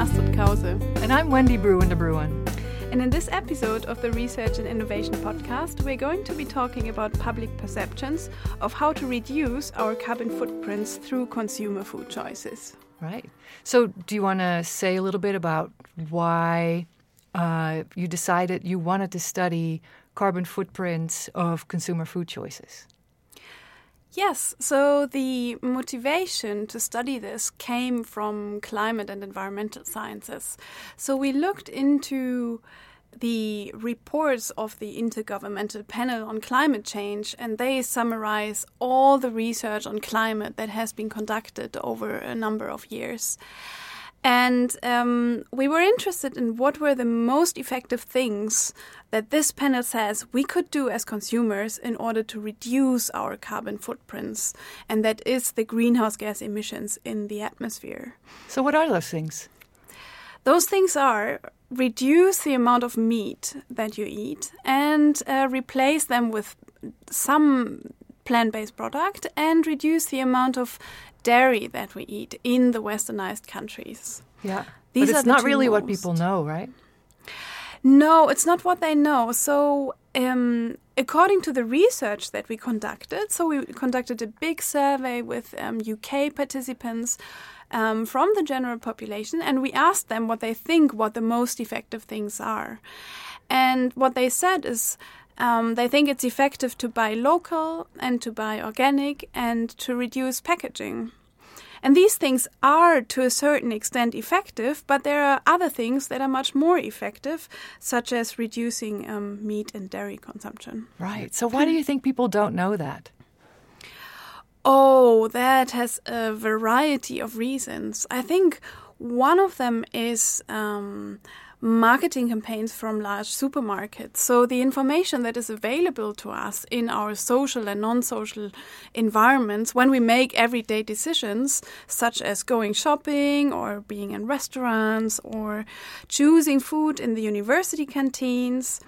Astrid Kause. And I'm Wändi Bruine de Bruin. And in this episode of the Research and Innovation podcast, we're going to be talking about public perceptions of how to reduce our carbon footprints through consumer food choices. Right. So, do you want to say a little bit about why uh, you decided you wanted to study carbon footprints of consumer food choices? Yes, so the motivation to study this came from climate and environmental sciences. So we looked into the reports of the Intergovernmental Panel on Climate Change, and they summarize all the research on climate that has been conducted over a number of years. And um, we were interested in what were the most effective things that this panel says we could do as consumers in order to reduce our carbon footprints, and that is the greenhouse gas emissions in the atmosphere. So, what are those things? Those things are reduce the amount of meat that you eat and uh, replace them with some plant based product and reduce the amount of dairy that we eat in the westernized countries. Yeah. These but it's not really most. what people know, right? No, it's not what they know. So, um, according to the research that we conducted, so we conducted a big survey with um, UK participants um, from the general population, and we asked them what they think what the most effective things are. And what they said is um, they think it's effective to buy local and to buy organic and to reduce packaging. And these things are to a certain extent effective, but there are other things that are much more effective, such as reducing um, meat and dairy consumption. Right. So, why do you think people don't know that? Oh, that has a variety of reasons. I think one of them is um, marketing campaigns from large supermarkets. So the information that is available to us in our social and non-social environments when we make everyday decisions, such as going shopping or being in restaurants or choosing food in the university canteens,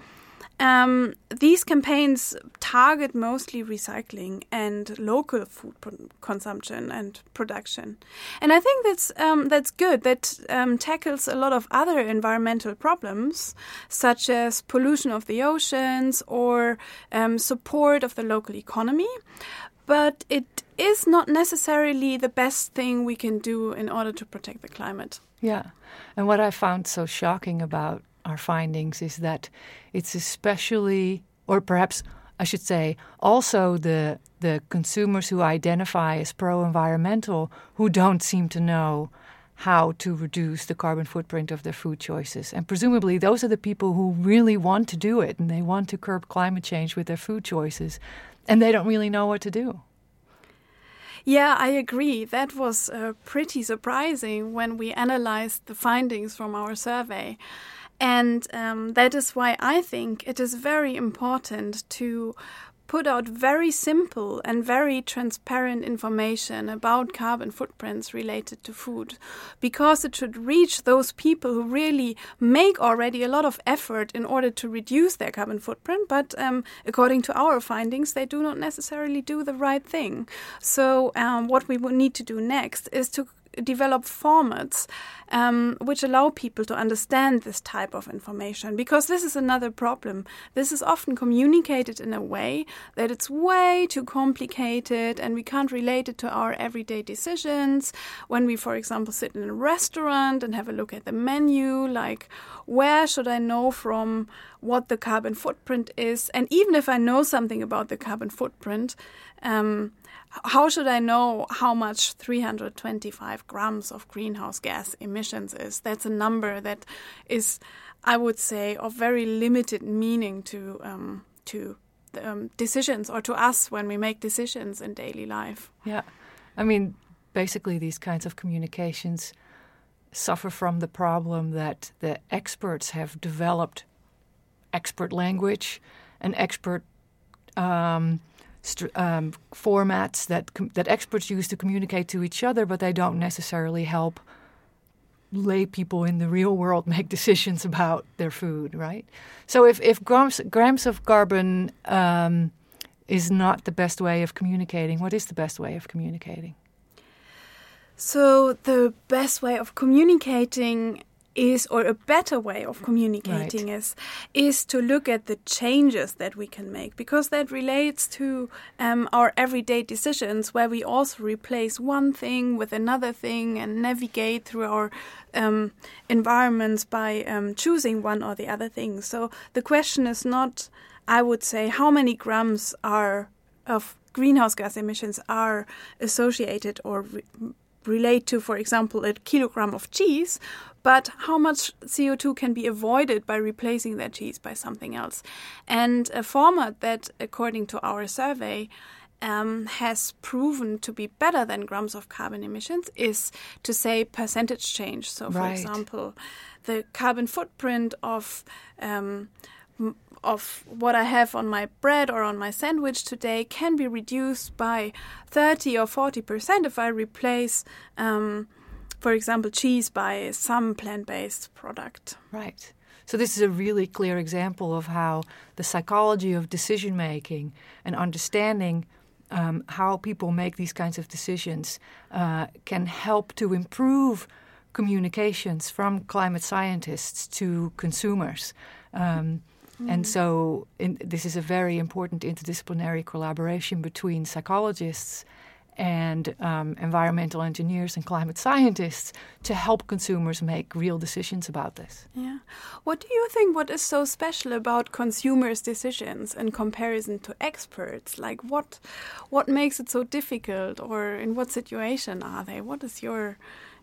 um, these campaigns target mostly recycling and local food consumption and production, and I think that's um, that's good. That um, tackles a lot of other environmental problems, such as pollution of the oceans or um, support of the local economy. But it is not necessarily the best thing we can do in order to protect the climate. Yeah, and what I found so shocking about our findings is that it's especially, or perhaps I should say, also the the consumers who identify as pro-environmental who don't seem to know how to reduce the carbon footprint of their food choices. And presumably, those are the people who really want to do it and they want to curb climate change with their food choices, and they don't really know what to do. Yeah, I agree. That was uh, pretty surprising when we analyzed the findings from our survey. And um, that is why I think it is very important to put out very simple and very transparent information about carbon footprints related to food because it should reach those people who really make already a lot of effort in order to reduce their carbon footprint, but um, according to our findings, they do not necessarily do the right thing. So, um, what we will need to do next is to develop formats um, which allow people to understand this type of information because this is another problem. This is often communicated in a way that it's way too complicated and we can't relate it to our everyday decisions. When we, for example, sit in a restaurant and have a look at the menu, like where should I know from what the carbon footprint is? And even if I know something about the carbon footprint, um, how should I know how much 325 grams of greenhouse gas emissions is? That's a number that is, I would say, of very limited meaning to um, to um, decisions or to us when we make decisions in daily life. Yeah, I mean, basically, these kinds of communications suffer from the problem that the experts have developed expert language and expert um, um, formats that that experts use to communicate to each other, but they don't necessarily help lay people in the real world make decisions about their food, right? So if, if grams, grams of carbon um, is not the best way of communicating, what is the best way of communicating? So, the best way of communicating is or a better way of communicating Right. is is to look at the changes that we can make because that relates to um, our everyday decisions where we also replace one thing with another thing and navigate through our um, environments by um, choosing one or the other thing so the question is not i would say how many grams are of greenhouse gas emissions are associated or re- relate to, for example, a kilogram of cheese, but how much CO2 can be avoided by replacing that cheese by something else. And a format that, according to our survey, um, has proven to be better than grams of carbon emissions is to say percentage change. So, for Right. example, the carbon footprint of um, of what I have on my bread or on my sandwich today can be reduced by 30 or 40 percent if I replace, um, for example, cheese by some plant based product. Right. So this is a really clear example of how the psychology of decision making and understanding um, how people make these kinds of decisions uh, can help to improve communications from climate scientists to consumers. Um, And so, in, this is a very important interdisciplinary collaboration between psychologists and um, environmental engineers and climate scientists to help consumers make real decisions about this. Yeah. What do you think? What is so special about consumers' decisions in comparison to experts? Like what, what makes it so difficult, or in what situation are they? What is your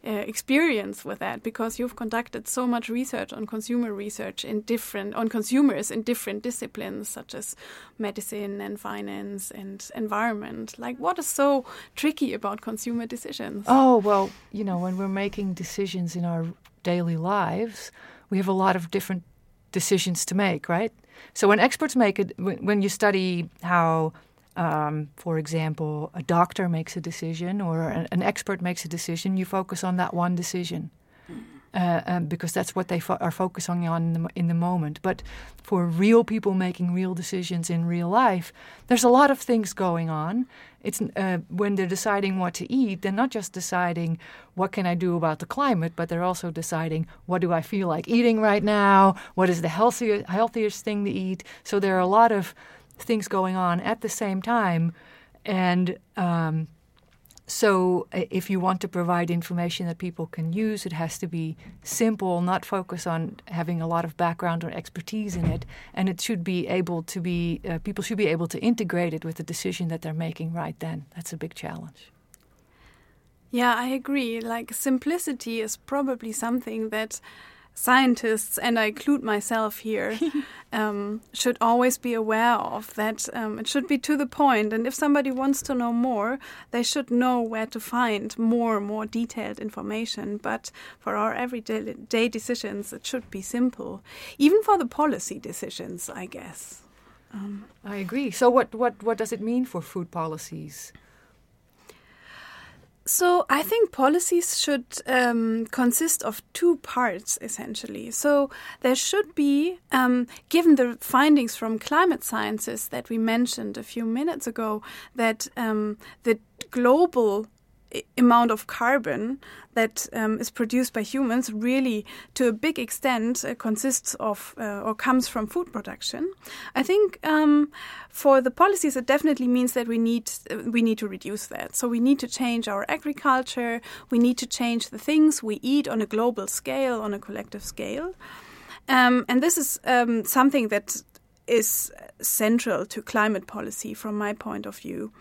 uh, experience with that? Because you've conducted so much research on consumer research in different on consumers in different disciplines such as medicine and finance and environment. Like what is so tricky about consumer decisions? Oh, well, you know, when we're making decisions in our daily lives, we have a lot of different decisions to make, right? So when experts make it, when, when you study how, um, for example, a doctor makes a decision or an, an expert makes a decision, you focus on that one decision. Uh, um, because that's what they fo- are focusing on in the, in the moment. But for real people making real decisions in real life, there's a lot of things going on. It's uh, when they're deciding what to eat, they're not just deciding what can I do about the climate, but they're also deciding what do I feel like eating right now, what is the healthier, healthiest thing to eat. So there are a lot of things going on at the same time, and um, so, if you want to provide information that people can use, it has to be simple, not focus on having a lot of background or expertise in it, and it should be able to be. Uh, people should be able to integrate it with the decision that they're making right then. That's a big challenge. Yeah, I agree. Like simplicity is probably something that scientists, and I include myself here, um, should always be aware of. That um, it should be to the point. and if somebody wants to know more, they should know where to find more, more detailed information. But for our everyday day decisions, it should be simple, even for the policy decisions, I guess. Um, I agree. So, what what what does it mean for food policies? So I think policies should um, consist of two parts essentially. So there should be, um, given the findings from climate sciences that we mentioned a few minutes ago, that um, the global amount of carbon that um, is produced by humans really, to a big extent, uh, consists of uh, or comes from food production. I think um, for the policies, it definitely means that we need uh, we need to reduce that. So we need to change our agriculture. We need to change the things we eat on a global scale, on a collective scale. Um, and this is um, something that is central to climate policy from my point of view.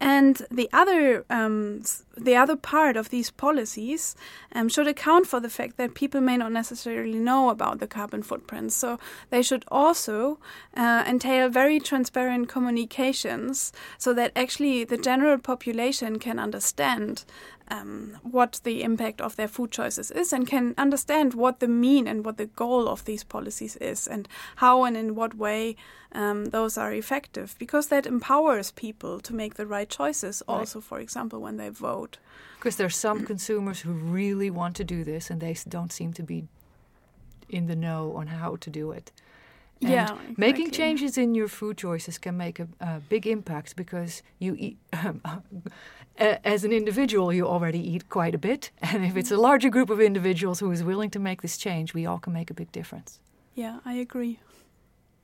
And the other um, the other part of these policies um, should account for the fact that people may not necessarily know about the carbon footprint. So they should also uh, entail very transparent communications so that actually the general population can understand um, what the impact of their food choices is and can understand what the mean and what the goal of these policies is and how and in what way um, those are effective because that empowers people to make the right choices Right. also for example when they vote Because there's some consumers who really want to do this, and they don't seem to be in the know on how to do it. Yeah, making changes in your food choices can make a, a big impact because you eat. as an individual, you already eat quite a bit, and if it's a mm-hmm. larger group of individuals who is willing to make this change, we all can make a big difference. Yeah, I agree.